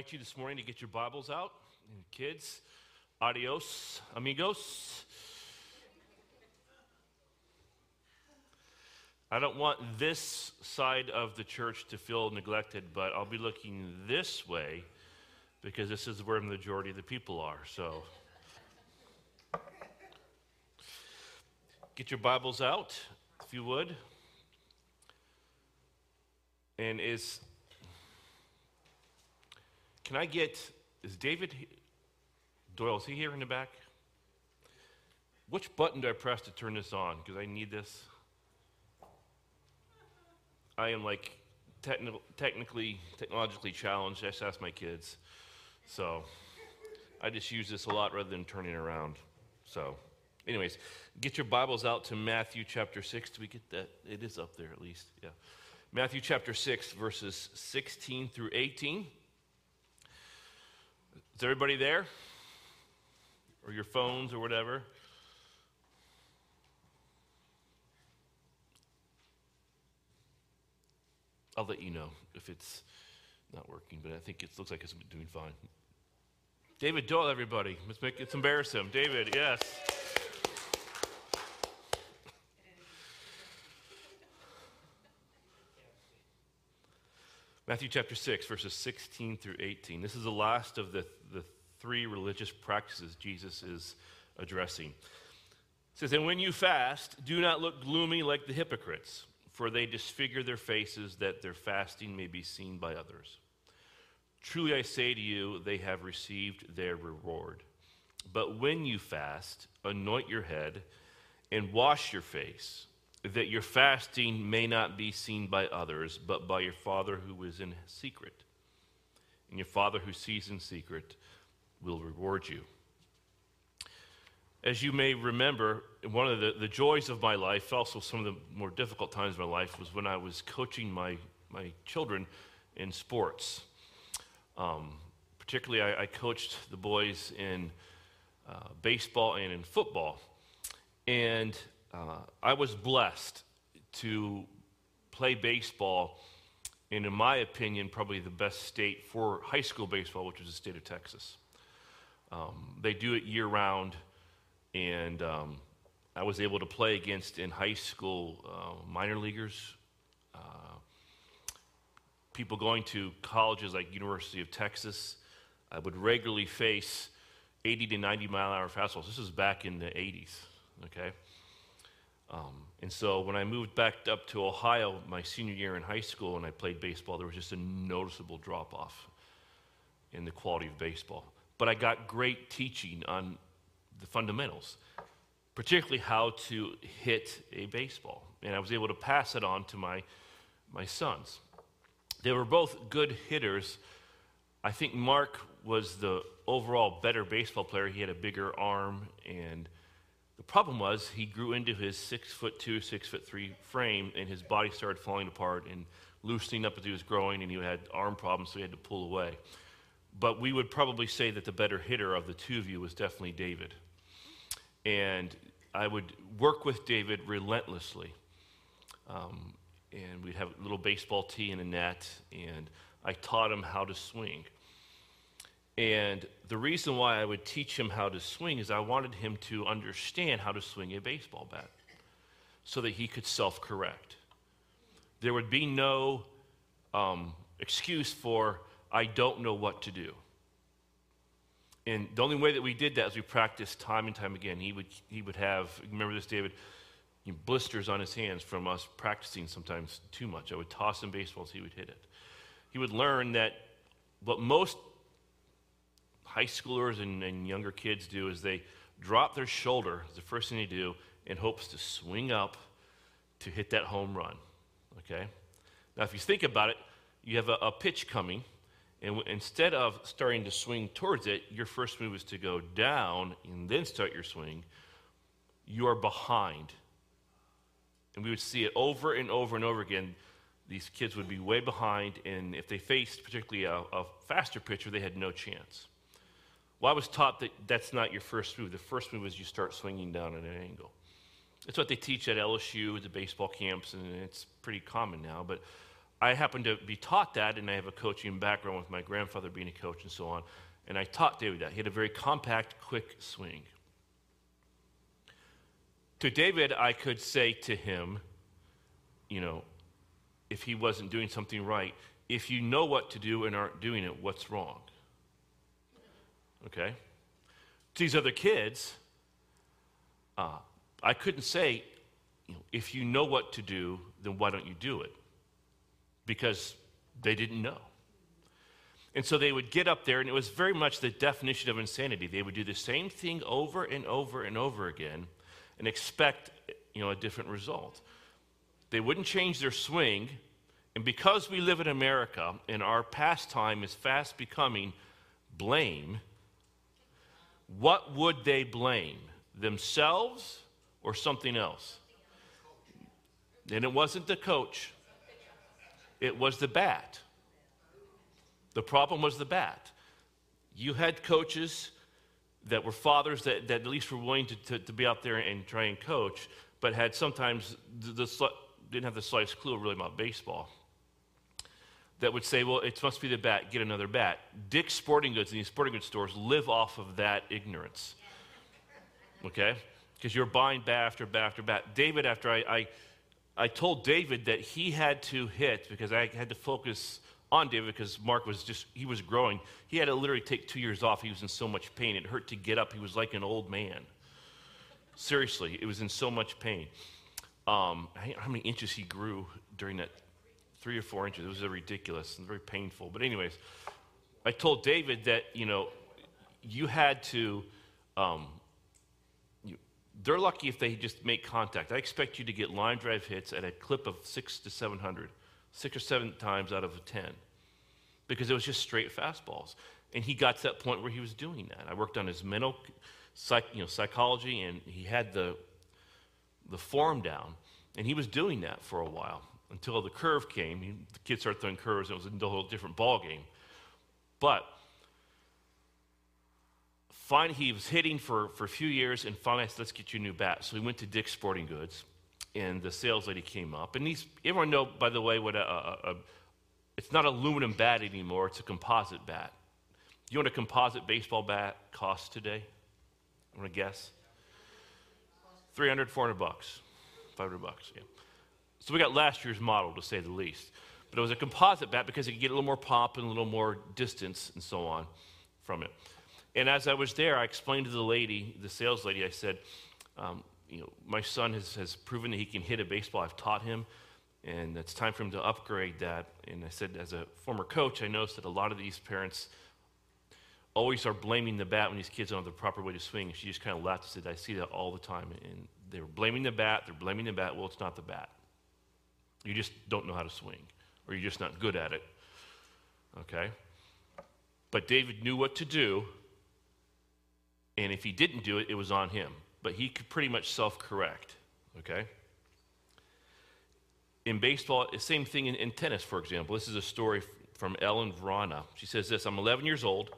invite you this morning to get your Bibles out. And kids, adios, amigos. I don't want this side of the church to feel neglected, but I'll be looking this way because this is where the majority of the people are. So get your Bibles out, if you would. And is can I get, is David Doyle, is he here in the back? Which button do I press to turn this on? Because I need this. I am like techni- technically, technologically challenged. I just ask my kids. So I just use this a lot rather than turning around. So, anyways, get your Bibles out to Matthew chapter 6. Do we get that? It is up there at least. Yeah. Matthew chapter 6, verses 16 through 18. Is everybody there? Or your phones or whatever? I'll let you know if it's not working, but I think it looks like it's doing fine. David Doyle, everybody. Let's make it embarrass him. David, yes. Matthew chapter 6, verses 16 through 18. This is the last of the, the three religious practices Jesus is addressing. It says, And when you fast, do not look gloomy like the hypocrites, for they disfigure their faces that their fasting may be seen by others. Truly I say to you, they have received their reward. But when you fast, anoint your head and wash your face that your fasting may not be seen by others, but by your Father who is in secret. And your Father who sees in secret will reward you. As you may remember, one of the, the joys of my life, also some of the more difficult times of my life, was when I was coaching my, my children in sports. Um, particularly, I, I, coached the boys in uh, baseball and in football. And uh, I was blessed to play baseball in, in my opinion, probably the best state for high school baseball, which is the state of Texas. Um, they do it year round, and um, I was able to play against in high school uh, minor leaguers, uh, people going to colleges like University of Texas. I would regularly face 80 to 90 mile an hour fastballs. This is back in the 80s, okay? Um, and so when I moved back up to Ohio my senior year in high school and I played baseball, there was just a noticeable drop off in the quality of baseball. But I got great teaching on the fundamentals, particularly how to hit a baseball. And I was able to pass it on to my, my sons. They were both good hitters. I think Mark was the overall better baseball player. He had a bigger arm and the problem was he grew into his six foot two, six foot three frame, and his body started falling apart and loosening up as he was growing, and he had arm problems, so he had to pull away. But we would probably say that the better hitter of the two of you was definitely David. And I would work with David relentlessly. Um, and we'd have a little baseball tee and a net, and I taught him how to swing. And the reason why I would teach him how to swing is I wanted him to understand how to swing a baseball bat so that he could self correct. There would be no um, excuse for, I don't know what to do. And the only way that we did that is we practiced time and time again. He would, he would have, remember this, David, blisters on his hands from us practicing sometimes too much. I would toss him baseballs, he would hit it. He would learn that what most high schoolers and, and younger kids do is they drop their shoulder, the first thing they do, in hopes to swing up to hit that home run. Okay? Now, if you think about it, you have a, a pitch coming, and w- instead of starting to swing towards it, your first move is to go down and then start your swing. You are behind. And we would see it over and over and over again. These kids would be way behind, and if they faced particularly a, a faster pitcher, they had no chance. Well, I was taught that that's not your first move. The first move is you start swinging down at an angle. It's what they teach at LSU, the baseball camps, and it's pretty common now. But I happened to be taught that, and I have a coaching background with my grandfather being a coach and so on. And I taught David that. He had a very compact, quick swing. To David, I could say to him, you know, if he wasn't doing something right, if you know what to do and aren't doing it, what's wrong? Okay? These other kids, uh, I couldn't say, you know, if you know what to do, then why don't you do it? Because they didn't know. And so they would get up there, and it was very much the definition of insanity. They would do the same thing over and over and over again and expect you know, a different result. They wouldn't change their swing. And because we live in America and our pastime is fast becoming blame, what would they blame? Themselves or something else? And it wasn't the coach, it was the bat. The problem was the bat. You had coaches that were fathers that, that at least were willing to, to, to be out there and try and coach, but had sometimes the, the, didn't have the slightest clue really about baseball. That would say, well, it must be the bat, get another bat. Dick's Sporting Goods and these sporting goods stores live off of that ignorance. Okay? Because you're buying bat after bat after bat. David, after I, I, I told David that he had to hit because I had to focus on David because Mark was just, he was growing. He had to literally take two years off. He was in so much pain. It hurt to get up. He was like an old man. Seriously, it was in so much pain. Um, how many inches he grew during that three or four inches. It was ridiculous and very painful. But, anyways, I told David that, you know, you had to, um, you, they're lucky if they just make contact. I expect you to get line drive hits at a clip of six to 700 six or seven times out of 10 because it was just straight fastballs. And he got to that point where he was doing that. I worked on his mental psych, you know, psychology, and he had the, the form down. And he was doing that for a while until the curve came. The kids started throwing curves, and it was a whole different ball game. But finally, he was hitting for, for a few years, and finally I said, let's get you a new bat. So we went to Dick's Sporting Goods and the sales lady came up. And these, everyone know, by the way, what a, a, a it's not aluminum bat anymore, it's a composite bat. You know what a composite baseball bat costs today? I want to guess? 300, 400 bucks, 500 bucks, yeah. So we got last year's model, to say the least. But it was a composite bat because it could get a little more pop and a little more distance and so on from it. And as I was there, I explained to the lady, the sales lady, I said, um, you know, my son has, has proven that he can hit a baseball. I've taught him, and it's time for him to upgrade that. And I said, as a former coach, I noticed that a lot of these parents always are blaming the bat when these kids don't have the proper way to swing. And she just kind of laughed and said, I see that all the time. And they were blaming the bat, they're blaming the bat. Well, it's not the bat. You just don't know how to swing, or you're just not good at it. Okay? But David knew what to do, and if he didn't do it, it was on him but he could pretty much self correct, okay? In baseball, same thing in, in, tennis, for example. This is a story from Ellen Vrana. She says this I'm 11 years old,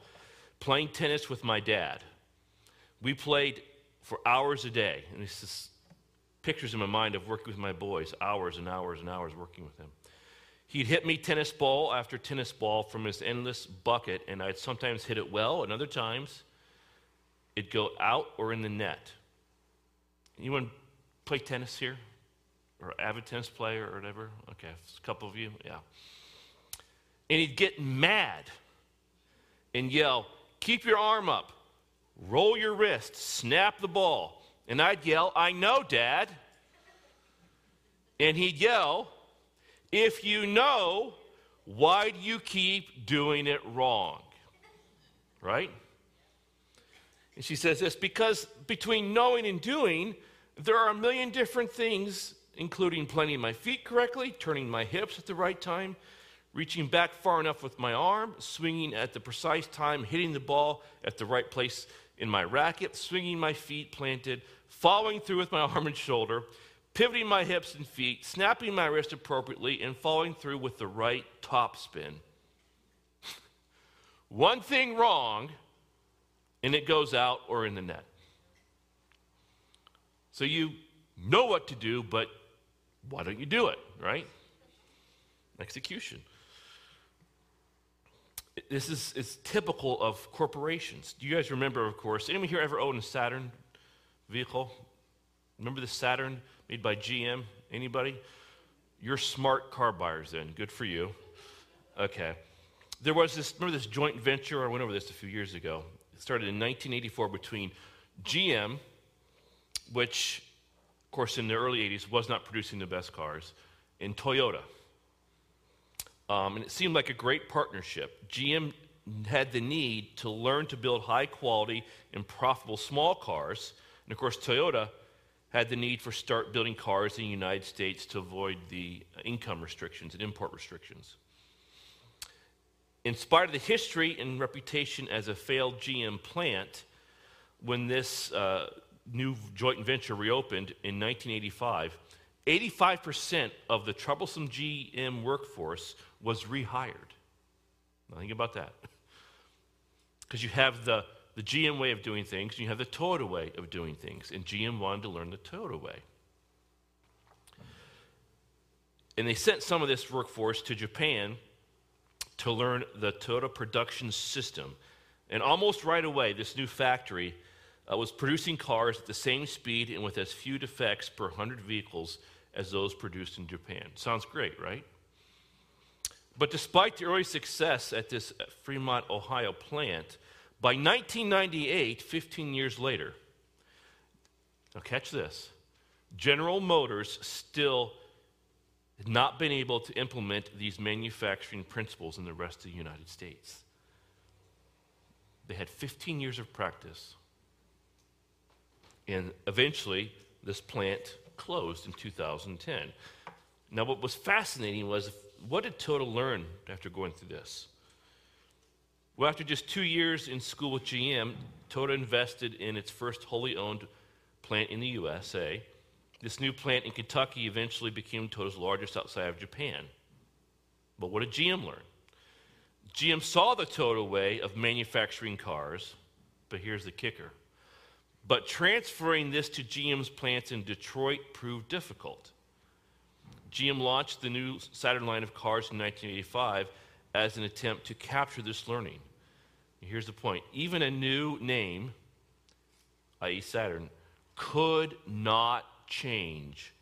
playing tennis with my dad. We played for hours a day, and this is pictures in my mind of working with my boys, hours and hours and hours working with them. He'd hit me tennis ball after tennis ball from his endless bucket, and I'd sometimes hit it well, and other times it'd go out or in the net. Anyone play tennis here? Or avid tennis player or whatever? Okay, a couple of you, yeah. And he'd get mad and yell, Keep your arm up, roll your wrist, snap the ball. And I'd yell, I know, Dad. And he'd yell, If you know, why do you keep doing it wrong? Right? And she says this because between knowing and doing, there are a million different things, including planting my feet correctly, turning my hips at the right time, reaching back far enough with my arm, swinging at the precise time, hitting the ball at the right place in my racket, swinging my feet planted, following through with my arm and shoulder, pivoting my hips and feet, snapping my wrist appropriately, and following through with the right top spin. One thing wrong, and it goes out or in the net. So you know what to do, but why don't you do it, right? execution. This is, is typical of corporations. Do you guys remember, of course, anyone here ever owned a Saturn vehicle? Remember the Saturn made by GM? Anybody? You're smart car buyers then. Good for you. Okay. There was this, remember this joint venture? I went over this a few years ago. It started in 1984 between GM, which, of course, in the early 80s was not producing the best cars, and Toyota. Um, and it seemed like a great partnership. GM had the need to learn to build high quality and profitable small cars. And of course, Toyota had the need for start building cars in the United States to avoid the income restrictions and import restrictions. In spite of the history and reputation as a failed GM plant, when this uh, new joint venture reopened in 1985, 85% of the troublesome GM workforce was rehired. Now think about that. Because you have the, the GM way of doing things, and you have the Toyota way of doing things, and GM wanted to learn the Toyota way. And they sent some of this workforce to Japan to learn the Toyota production system. And almost right away, this new factory uh, was producing cars at the same speed and with as few defects per 100 vehicles as those produced in Japan. Sounds great, right? But despite the early success at this Fremont, Ohio plant, by 1998, 15 years later, now catch this General Motors still had not been able to implement these manufacturing principles in the rest of the United States. They had 15 years of practice. And eventually, this plant closed in 2010. Now, what was fascinating was what did Toyota learn after going through this? Well, after just two years in school with GM, Toyota invested in its first wholly owned plant in the USA. This new plant in Kentucky eventually became Toyota's largest outside of Japan. But what did GM learn? GM saw the Toyota way of manufacturing cars, but here's the kicker but transferring this to GM's plants in Detroit proved difficult. GM launched the new Saturn line of cars in 1985 as an attempt to capture this learning. Here's the point even a new name, i.e., Saturn, could not change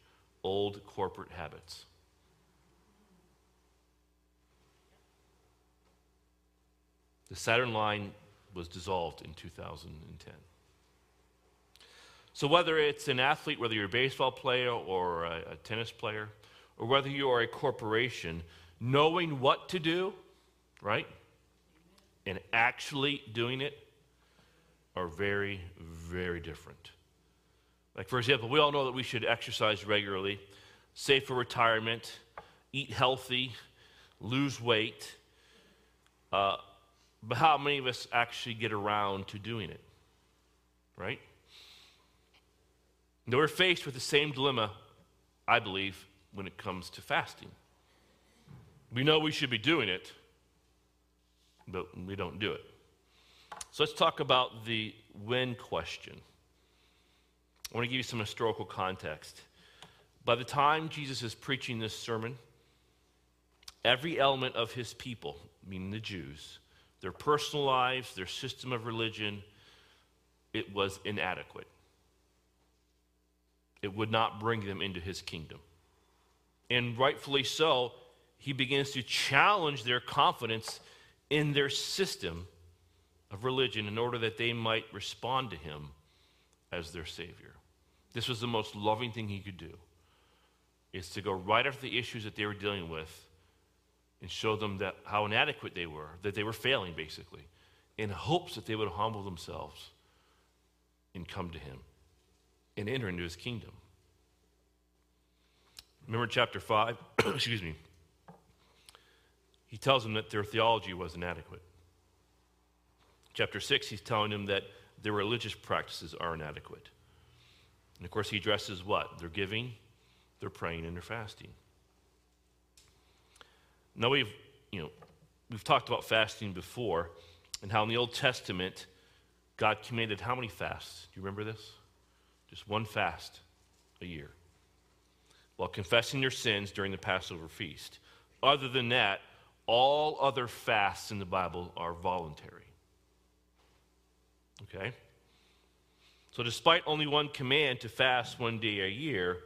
old corporate habits. The Saturn line was dissolved in 2010. So, whether it's an athlete, whether you're a baseball player or a, a tennis player, or whether you are a corporation, knowing what to do, right, and actually doing it are very, very different. Like, for example, we all know that we should exercise regularly, save for retirement, eat healthy, lose weight. Uh, but how many of us actually get around to doing it? Right? Now, we're faced with the same dilemma, I believe, when it comes to fasting. We know we should be doing it, but we don't do it. So let's talk about the when question. I want to give you some historical context. By the time Jesus is preaching this sermon, every element of his people, meaning the Jews, their personal lives, their system of religion, it was inadequate it would not bring them into his kingdom. And rightfully so, he begins to challenge their confidence in their system of religion in order that they might respond to him as their Savior. This was the most loving thing he could do, is to go right after the issues that they were dealing with and show them that how inadequate they were, that they were failing, basically, in hopes that they would humble themselves and come to him and enter into his kingdom. Remember chapter 5? Excuse me. He tells them that their theology was inadequate. Chapter 6, he's telling them that their religious practices are inadequate. And of course, he addresses what? Their giving, their praying, and their fasting. Now we've, you know, we've talked about fasting before and how in the Old Testament God commanded how many fasts? Do you remember this? Just one fast a year while confessing their sins during the Passover feast. other than that, all other fasts in the Bible are voluntary. Okay? So, despite only one command to fast one day a year,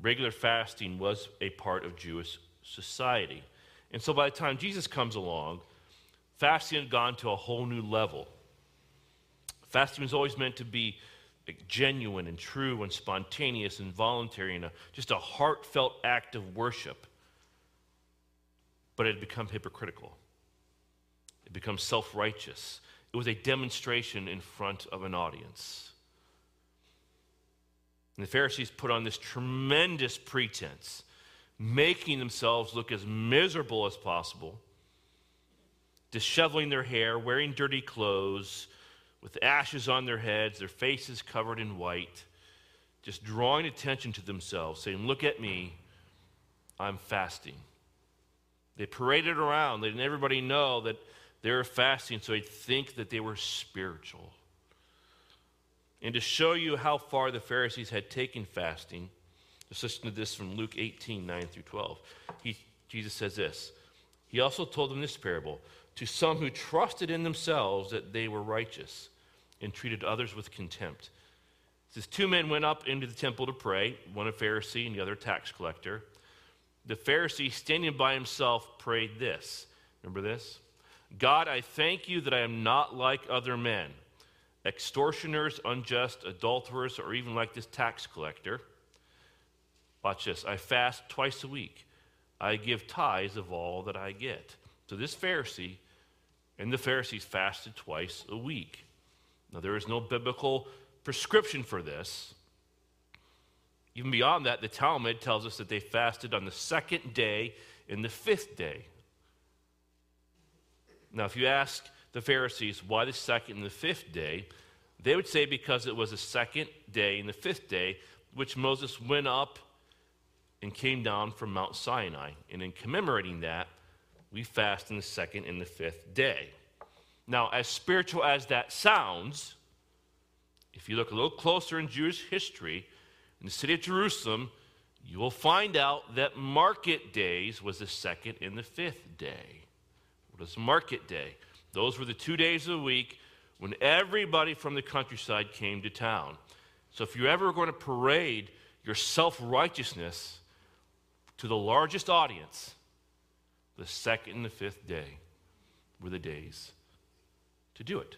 regular fasting was a part of Jewish society. And so, by the time Jesus comes along, fasting had gone to a whole new level. Fasting was always meant to be genuine and true and spontaneous and voluntary and a, just a heartfelt act of worship. But it had become hypocritical, it became self righteous. It was a demonstration in front of an audience. And the Pharisees put on this tremendous pretense, making themselves look as miserable as possible, disheveling their hair, wearing dirty clothes, with ashes on their heads, their faces covered in white, just drawing attention to themselves, saying, Look at me, I'm fasting. They paraded around, letting everybody know that they were fasting so they'd think that they were spiritual. And to show you how far the Pharisees had taken fasting, just listen to this from Luke 18 9 through 12. He, Jesus says this He also told them this parable to some who trusted in themselves that they were righteous and treated others with contempt. It says, Two men went up into the temple to pray, one a Pharisee and the other a tax collector. The Pharisee, standing by himself, prayed this. Remember this? God, I thank you that I am not like other men extortioners, unjust, adulterers, or even like this tax collector. Watch this. I fast twice a week. I give tithes of all that I get. So this Pharisee and the Pharisees fasted twice a week. Now, there is no biblical prescription for this. Even beyond that, the Talmud tells us that they fasted on the second day and the fifth day. Now, if you ask the Pharisees, why the second and the fifth day? They would say because it was the second day and the fifth day, which Moses went up and came down from Mount Sinai. And in commemorating that, we fast in the second and the fifth day. Now, as spiritual as that sounds, if you look a little closer in Jewish history, in the city of Jerusalem, you will find out that market days was the second and the fifth day. What is market day? Those were the two days of the week when everybody from the countryside came to town. So if you're ever going to parade your self righteousness to the largest audience, the second and the fifth day were the days to do it.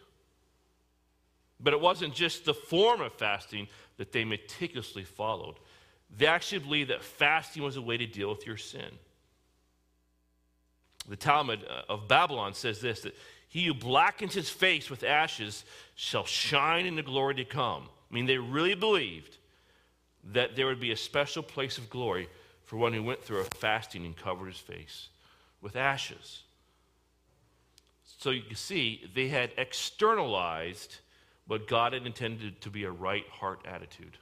But it wasn't just the form of fasting that they meticulously followed. They actually believed that fasting was a way to deal with your sin. The Talmud uh, of Babylon says this that he who blackens his face with ashes shall shine in the glory to come. I mean, they really believed that there would be a special place of glory for one who went through a fasting and covered his face with ashes. So you can see, they had externalized what God had intended to be a right heart attitude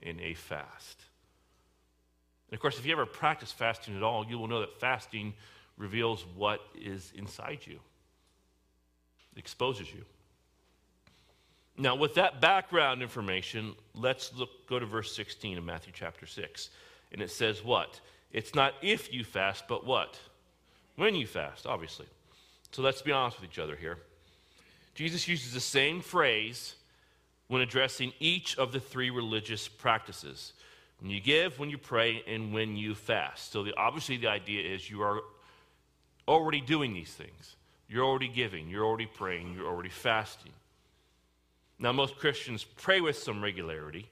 in a fast. And of course, if you ever practice fasting at all, you will know that fasting reveals what is inside you exposes you. Now, with that background information, let's look, go to verse 16 of Matthew chapter 6. And it says what? It's not if you fast, but what? When you fast, obviously. So let's be honest with each other here. Jesus uses the same phrase when addressing each of the three religious practices when you give, when you pray, and when you fast. So, the, obviously, the idea is you are already doing these things. You're already giving, you're already praying, you're already fasting. Now, most Christians pray with some regularity.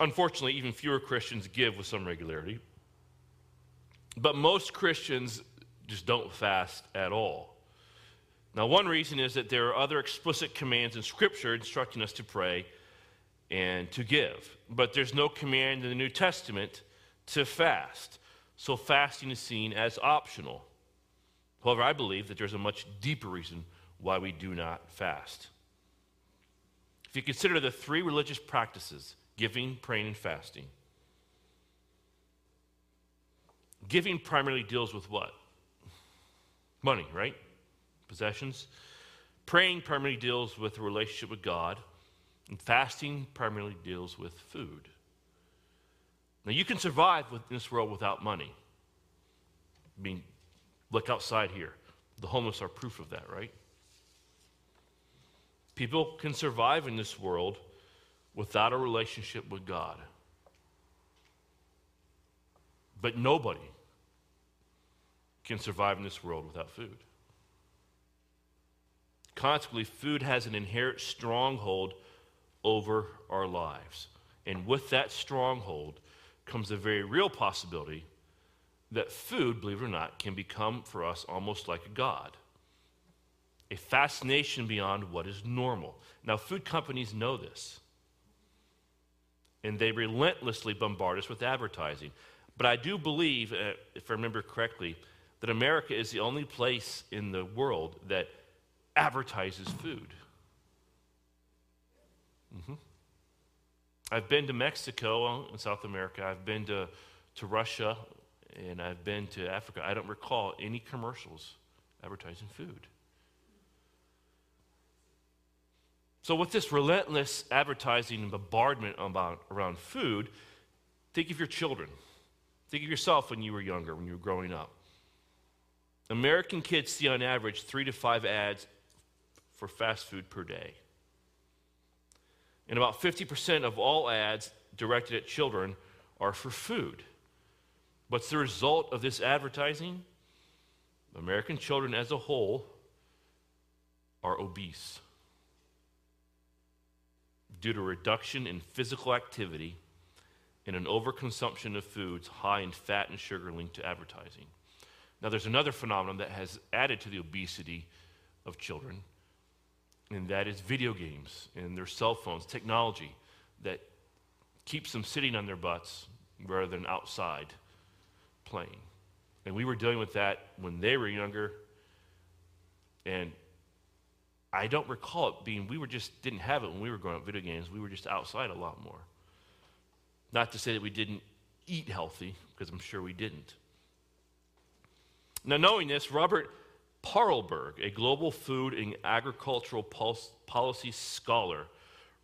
Unfortunately, even fewer Christians give with some regularity. But most Christians just don't fast at all. Now, one reason is that there are other explicit commands in Scripture instructing us to pray and to give. But there's no command in the New Testament to fast. So fasting is seen as optional. However, I believe that there's a much deeper reason why we do not fast. If you consider the three religious practices giving, praying, and fasting, giving primarily deals with what? Money, right? Possessions. Praying primarily deals with a relationship with God, and fasting primarily deals with food. Now, you can survive in this world without money. I mean, look outside here. The homeless are proof of that, right? People can survive in this world without a relationship with God. But nobody can survive in this world without food. Consequently, food has an inherent stronghold over our lives. And with that stronghold comes a very real possibility that food, believe it or not, can become for us almost like a God. A fascination beyond what is normal. Now, food companies know this. And they relentlessly bombard us with advertising. But I do believe, uh, if I remember correctly, that America is the only place in the world that advertises food. Mm-hmm. I've been to Mexico in South America. I've been to, to Russia and I've been to Africa. I don't recall any commercials advertising food. So, with this relentless advertising and bombardment about, around food, think of your children. Think of yourself when you were younger, when you were growing up. American kids see on average three to five ads for fast food per day. And about 50% of all ads directed at children are for food. What's the result of this advertising? American children as a whole are obese due to reduction in physical activity and an overconsumption of foods high in fat and sugar linked to advertising. Now, there's another phenomenon that has added to the obesity of children, and that is video games and their cell phones, technology that keeps them sitting on their butts rather than outside playing. And we were dealing with that when they were younger, and I don't recall it being, we were just didn't have it when we were growing up video games. We were just outside a lot more. Not to say that we didn't eat healthy, because I'm sure we didn't. Now, knowing this, Robert Paarlberg, a global food and agricultural policy scholar,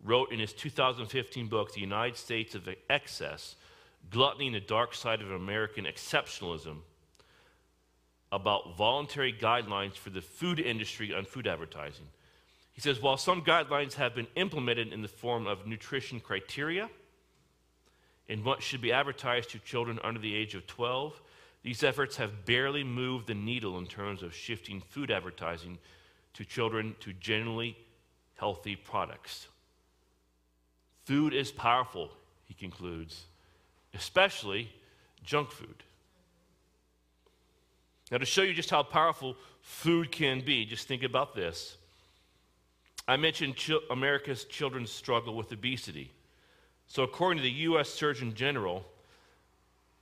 wrote in his 2015 book, The United States of Excess Gluttony and the Dark Side of American Exceptionalism, about voluntary guidelines for the food industry on food advertising. He says while some guidelines have been implemented in the form of nutrition criteria and what should be advertised to children under the age of 12, these efforts have barely moved the needle in terms of shifting food advertising to children to generally healthy products. Food is powerful, he concludes, especially junk food. Now, to show you just how powerful food can be, just think about this. I mentioned ch- America's children's struggle with obesity. So, according to the U.S. Surgeon General,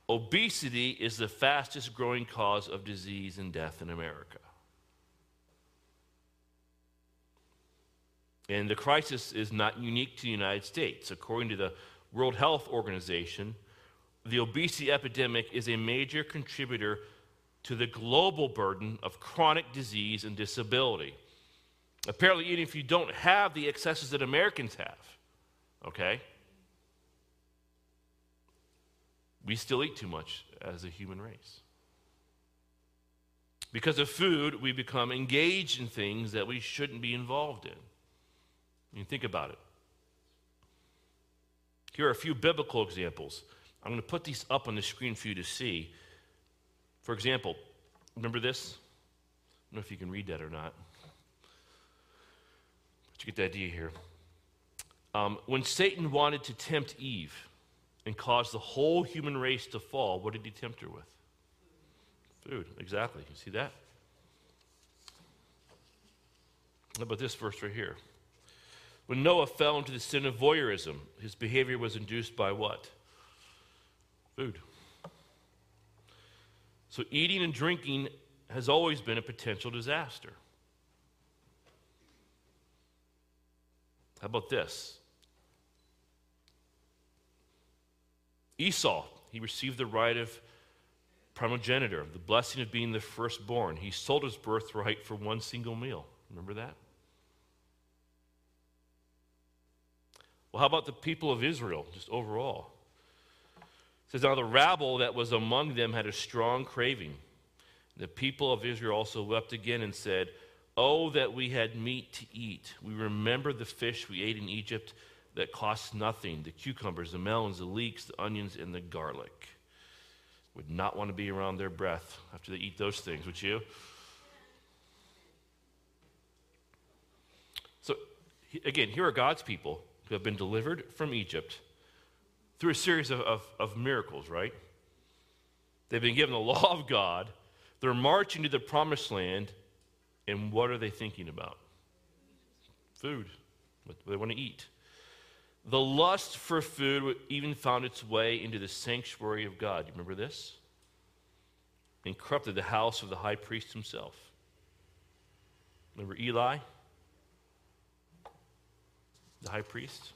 obesity is the fastest growing cause of disease and death in America. And the crisis is not unique to the United States. According to the World Health Organization, the obesity epidemic is a major contributor to the global burden of chronic disease and disability. Apparently, even if you don't have the excesses that Americans have, okay, we still eat too much as a human race. Because of food, we become engaged in things that we shouldn't be involved in. I mean, think about it. Here are a few biblical examples. I'm going to put these up on the screen for you to see. For example, remember this? I don't know if you can read that or not. But you get the idea here. Um, when Satan wanted to tempt Eve and cause the whole human race to fall, what did he tempt her with? Food, exactly. You see that? How about this verse right here? When Noah fell into the sin of voyeurism, his behavior was induced by what? Food. So eating and drinking has always been a potential disaster. How about this? Esau, he received the right of primogeniture, the blessing of being the firstborn. He sold his birthright for one single meal. Remember that? Well, how about the people of Israel, just overall? It says, Now the rabble that was among them had a strong craving. The people of Israel also wept again and said, Oh, that we had meat to eat. We remember the fish we ate in Egypt that costs nothing the cucumbers, the melons, the leeks, the onions, and the garlic. Would not want to be around their breath after they eat those things, would you? So, again, here are God's people who have been delivered from Egypt through a series of, of, of miracles, right? They've been given the law of God. They're marching to the promised land. And what are they thinking about? Food. What they want to eat. The lust for food even found its way into the sanctuary of God. You remember this? And corrupted the house of the high priest himself. Remember Eli? The high priest?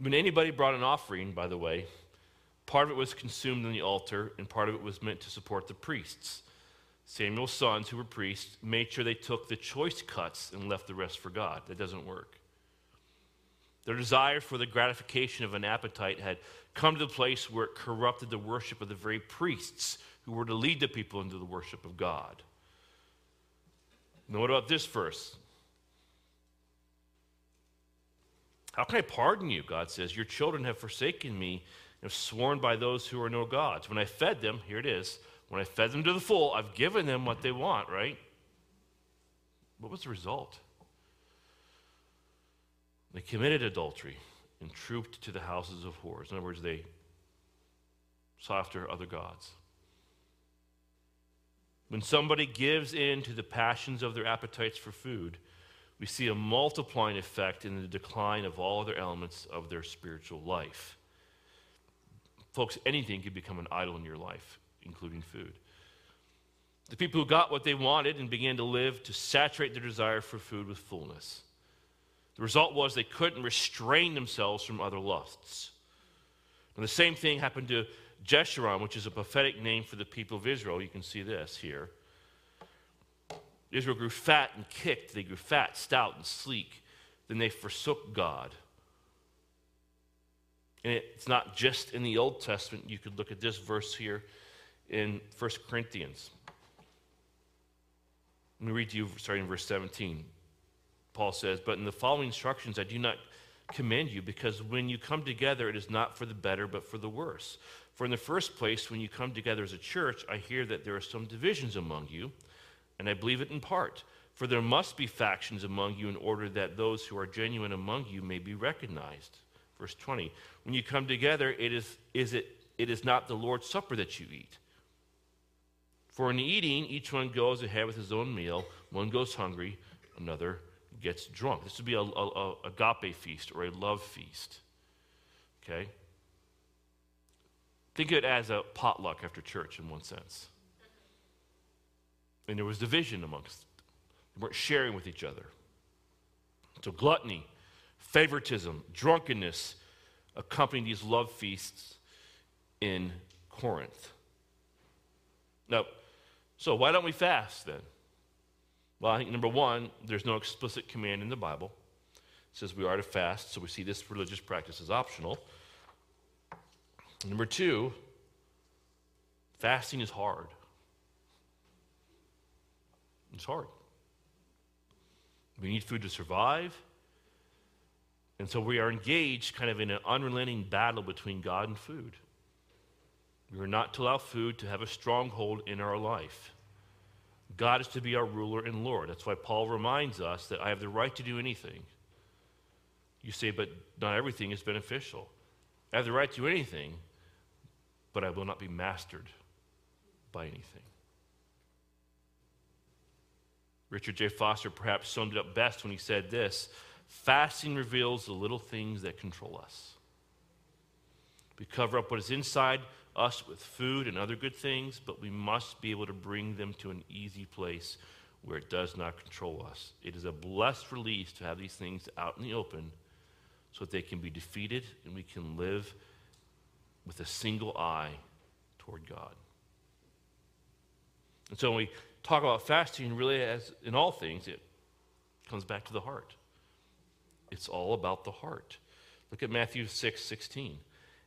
When anybody brought an offering, by the way, part of it was consumed on the altar and part of it was meant to support the priests. Samuel's sons, who were priests, made sure they took the choice cuts and left the rest for God. That doesn't work. Their desire for the gratification of an appetite had come to the place where it corrupted the worship of the very priests who were to lead the people into the worship of God. Now, what about this verse? How can I pardon you? God says, Your children have forsaken me and have sworn by those who are no gods. When I fed them, here it is, when I fed them to the full, I've given them what they want, right? What was the result? They committed adultery and trooped to the houses of whores. In other words, they sought after other gods. When somebody gives in to the passions of their appetites for food, we see a multiplying effect in the decline of all other elements of their spiritual life. Folks, anything can become an idol in your life including food. The people who got what they wanted and began to live to saturate their desire for food with fullness. The result was they couldn't restrain themselves from other lusts. And the same thing happened to Jeshurun, which is a prophetic name for the people of Israel. You can see this here. Israel grew fat and kicked. They grew fat, stout, and sleek. Then they forsook God. And it's not just in the Old Testament. You could look at this verse here in 1 Corinthians. Let me read to you starting in verse 17. Paul says, But in the following instructions I do not commend you, because when you come together, it is not for the better, but for the worse. For in the first place, when you come together as a church, I hear that there are some divisions among you, and I believe it in part. For there must be factions among you in order that those who are genuine among you may be recognized. Verse 20. When you come together, it is, is it, it is not the Lord's Supper that you eat. For in eating, each one goes ahead with his own meal. One goes hungry, another gets drunk. This would be a, a, a agape feast or a love feast. Okay? Think of it as a potluck after church in one sense. And there was division amongst them. They weren't sharing with each other. So gluttony, favoritism, drunkenness accompanied these love feasts in Corinth. Now, so, why don't we fast then? Well, I think number one, there's no explicit command in the Bible. It says we are to fast, so we see this religious practice as optional. Number two, fasting is hard. It's hard. We need food to survive. And so we are engaged kind of in an unrelenting battle between God and food. We are not to allow food to have a stronghold in our life. God is to be our ruler and Lord. That's why Paul reminds us that I have the right to do anything. You say, but not everything is beneficial. I have the right to do anything, but I will not be mastered by anything. Richard J. Foster perhaps summed it up best when he said this fasting reveals the little things that control us. We cover up what is inside us with food and other good things, but we must be able to bring them to an easy place where it does not control us. It is a blessed release to have these things out in the open so that they can be defeated and we can live with a single eye toward God. And so when we talk about fasting, really, as in all things, it comes back to the heart. It's all about the heart. Look at Matthew 6 16.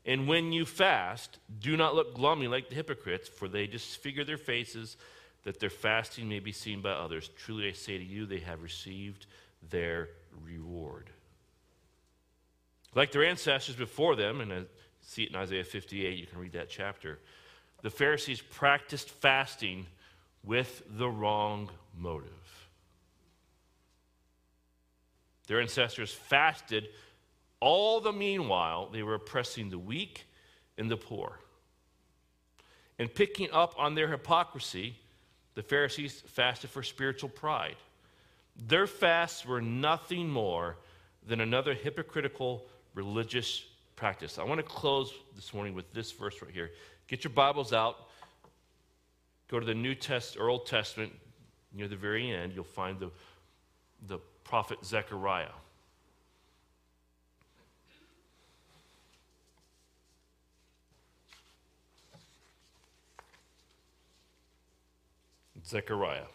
And when you fast, do not look glumly like the hypocrites, for they disfigure their faces that their fasting may be seen by others. Truly I say to you, they have received their reward. Like their ancestors before them, and I see it in Isaiah 58, you can read that chapter, the Pharisees practiced fasting with the wrong motive. Their ancestors fasted all the meanwhile, they were oppressing the weak and the poor. And picking up on their hypocrisy, the Pharisees fasted for spiritual pride. Their fasts were nothing more than another hypocritical religious practice. I want to close this morning with this verse right here. Get your Bibles out. Go to the New Test or Old Testament. Near the very end, you'll find the, the prophet Zechariah. Zechariah.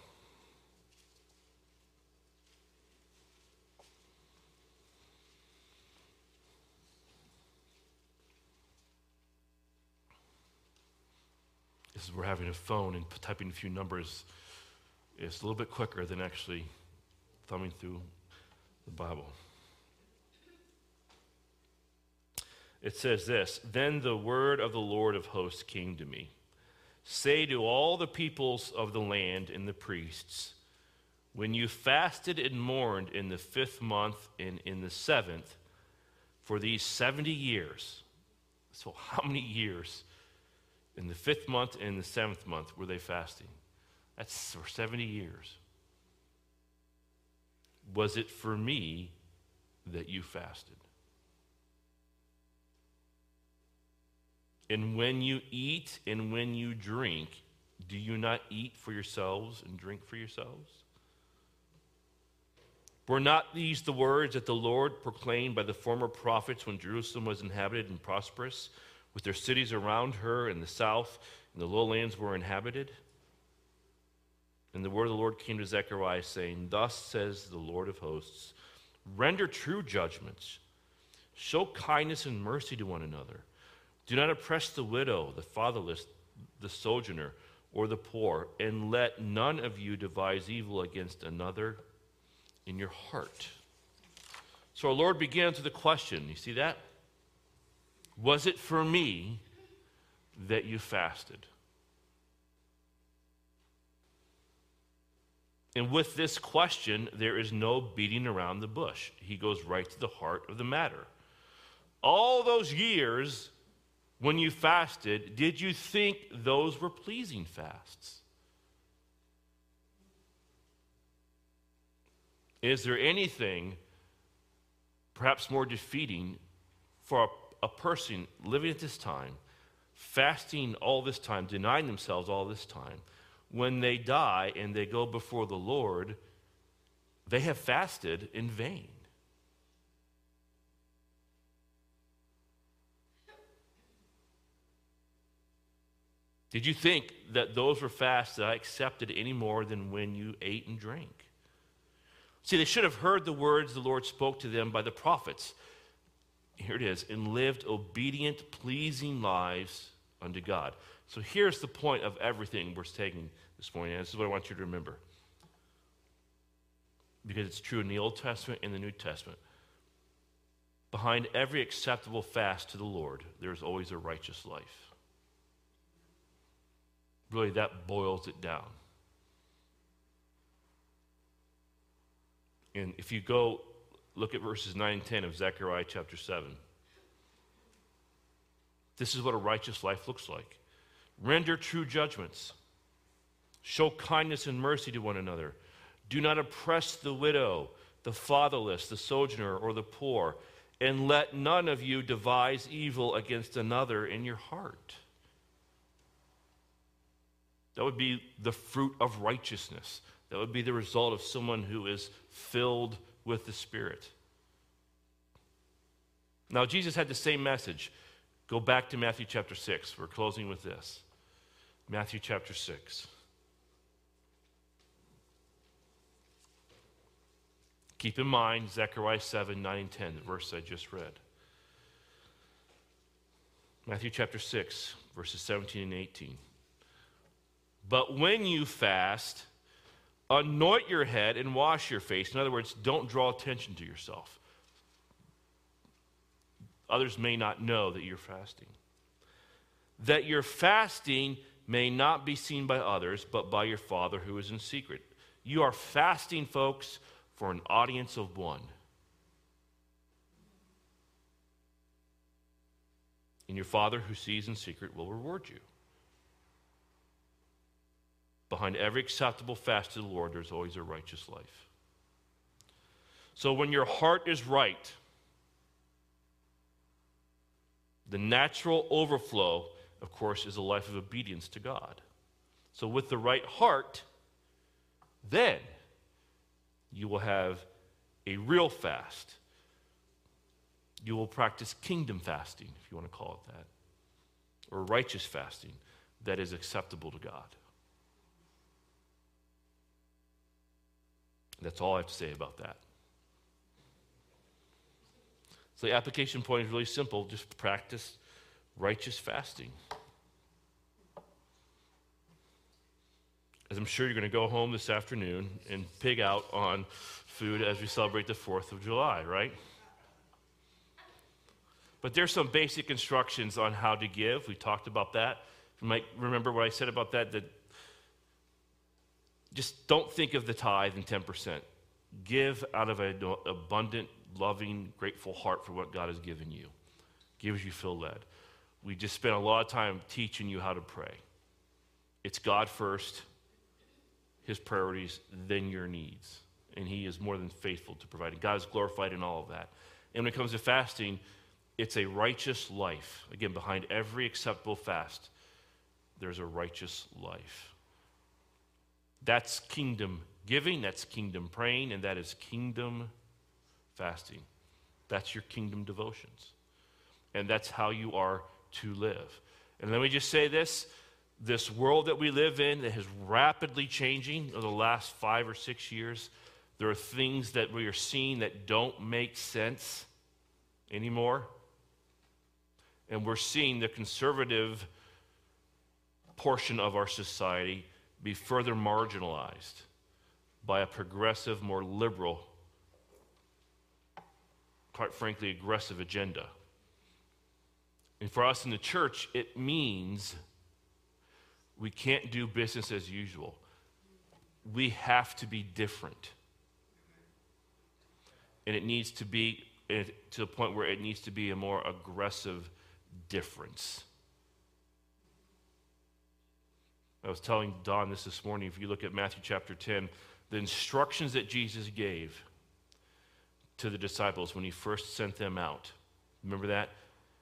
This is we're having a phone and typing a few numbers. It's a little bit quicker than actually thumbing through the Bible. It says this Then the word of the Lord of hosts came to me. Say to all the peoples of the land and the priests, when you fasted and mourned in the fifth month and in the seventh, for these 70 years, so how many years in the fifth month and the seventh month were they fasting? That's for 70 years. Was it for me that you fasted? And when you eat and when you drink, do you not eat for yourselves and drink for yourselves? Were not these the words that the Lord proclaimed by the former prophets when Jerusalem was inhabited and prosperous, with their cities around her in the south, and the lowlands were inhabited? And the word of the Lord came to Zechariah, saying, Thus says the Lord of hosts, render true judgments, show kindness and mercy to one another do not oppress the widow, the fatherless, the sojourner, or the poor, and let none of you devise evil against another in your heart. So our Lord began with the question you see that? Was it for me that you fasted? And with this question, there is no beating around the bush. He goes right to the heart of the matter. All those years when you fasted, did you think those were pleasing fasts? Is there anything perhaps more defeating for a, a, person living at this time, fasting all this time, denying themselves all this time? When they die and they go before the Lord, they have fasted in vain. Did you think that those were fasts that I accepted any more than when you ate and drank? See, they should have heard the words the Lord spoke to them by the prophets. Here it is, and lived obedient, pleasing lives unto God. So here's the point of everything we're taking this morning, and this is what I want you to remember. Because it's true in the Old Testament and the New Testament. Behind every acceptable fast to the Lord, there is always a righteous life. Really, that boils it down. And if you go look at verses 9 and 10 of Zechariah chapter 7, this is what a righteous life looks like. Render true judgments, show kindness and mercy to one another. Do not oppress the widow, the fatherless, the sojourner, or the poor, and let none of you devise evil against another in your heart. That would be the fruit of righteousness. That would be the result of someone who is filled with the Spirit. Now, Jesus had the same message. Go back to Matthew chapter 6. We're closing with this. Matthew chapter 6. Keep in mind Zechariah 7, 9, and 10, the verse I just read. Matthew chapter 6, verses 17 and 18. But when you fast, anoint your head and wash your face. In other words, don't draw attention to yourself. Others may not know that you're fasting. That your fasting may not be seen by others, but by your Father who is in secret. You are fasting, folks, for an audience of one. And your Father who sees in secret will reward you. Behind every acceptable fast to the Lord, there's always a righteous life. So when your heart is right, the natural overflow, of course, is a life of obedience to God. So with the right heart, then you will have a real fast. You will practice kingdom fasting, if you want to call it that, or righteous fasting that is acceptable to God. That's all I have to say about that. So the application point is really simple just practice righteous fasting. As I'm sure you're going to go home this afternoon and pig out on food as we celebrate the 4th of July, right? But there's some basic instructions on how to give. We talked about that. You might remember what I said about that, that just don't think of the tithe and 10%. Give out of an abundant, loving, grateful heart for what God has given you. Give as you feel led. We just spent a lot of time teaching you how to pray. It's God first, His priorities, then your needs. And He is more than faithful to provide. And God is glorified in all of that. And when it comes to fasting, it's a righteous life. Again, behind every acceptable fast, there's a righteous life. That's kingdom giving, that's kingdom praying, and that is kingdom fasting. That's your kingdom devotions. And that's how you are to live. And let me just say this this world that we live in that is rapidly changing over the last five or six years, there are things that we are seeing that don't make sense anymore. And we're seeing the conservative portion of our society be further marginalized by a progressive, more liberal, quite frankly, aggressive agenda. And for us in the church, it means we can't do business as usual. We have to be different. And it needs to be to the point where it needs to be a more aggressive difference. I was telling Don this this morning. If you look at Matthew chapter 10, the instructions that Jesus gave to the disciples when he first sent them out, remember that?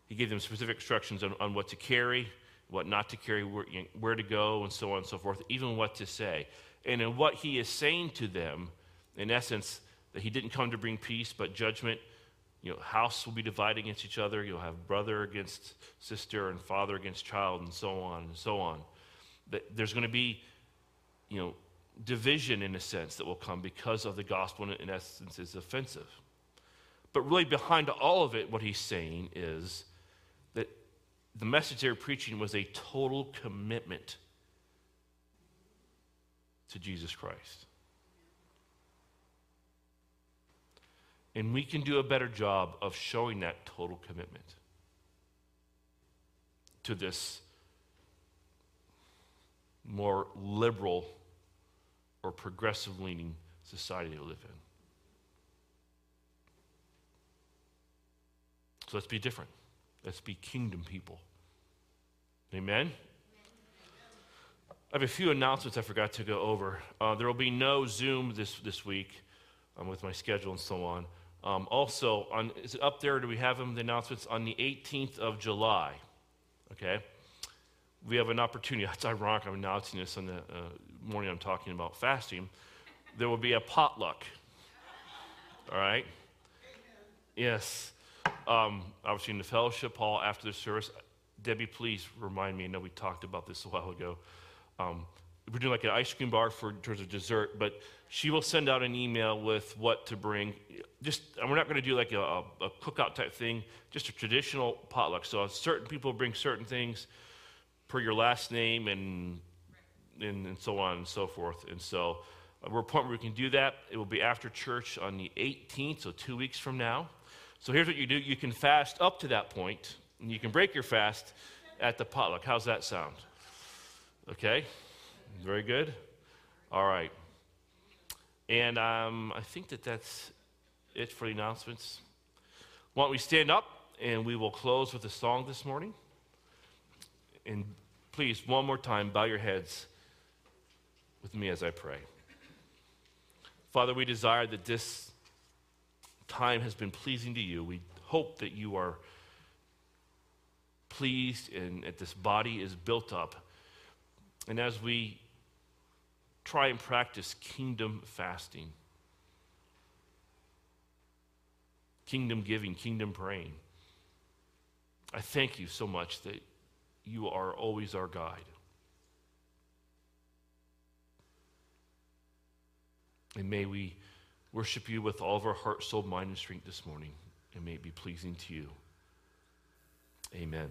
He gave them specific instructions on, on what to carry, what not to carry, where, you know, where to go, and so on and so forth, even what to say. And in what he is saying to them, in essence, that he didn't come to bring peace but judgment. You know, house will be divided against each other. You'll have brother against sister and father against child, and so on and so on there's going to be, you know, division in a sense that will come because of the gospel, in essence, is offensive. But really, behind all of it, what he's saying is that the message they were preaching was a total commitment to Jesus Christ. And we can do a better job of showing that total commitment to this more liberal or progressive leaning society they live in. So let's be different. Let's be kingdom people. Amen? I have a few announcements I forgot to go over. Uh, there will be no Zoom this, this week um, with my schedule and so on. Um, also, on, is it up there? Do we have them, the announcements? On the 18th of July, okay? We have an opportunity. It's ironic I'm announcing this on the uh, morning I'm talking about fasting. There will be a potluck. All right? Yes. Um, obviously, in the fellowship hall after the service, Debbie, please remind me. I know we talked about this a while ago. Um, we're doing like an ice cream bar for in terms of dessert, but she will send out an email with what to bring. Just we're not going to do like a, a cookout type thing, just a traditional potluck. So certain people bring certain things per your last name and and, and so on and so forth. And so uh, we're a point where we can do that. It will be after church on the 18th, so two weeks from now. So here's what you do: you can fast up to that point, and you can break your fast at the potluck. How's that sound? Okay. Very good. All right. And um, I think that that's it for the announcements. Why don't we stand up and we will close with a song this morning? And please, one more time, bow your heads with me as I pray. Father, we desire that this time has been pleasing to you. We hope that you are pleased and that this body is built up. And as we try and practice kingdom fasting, kingdom giving, kingdom praying. I thank you so much that you are always our guide. And may we worship you with all of our heart, soul, mind, and strength this morning, and may it be pleasing to you. Amen.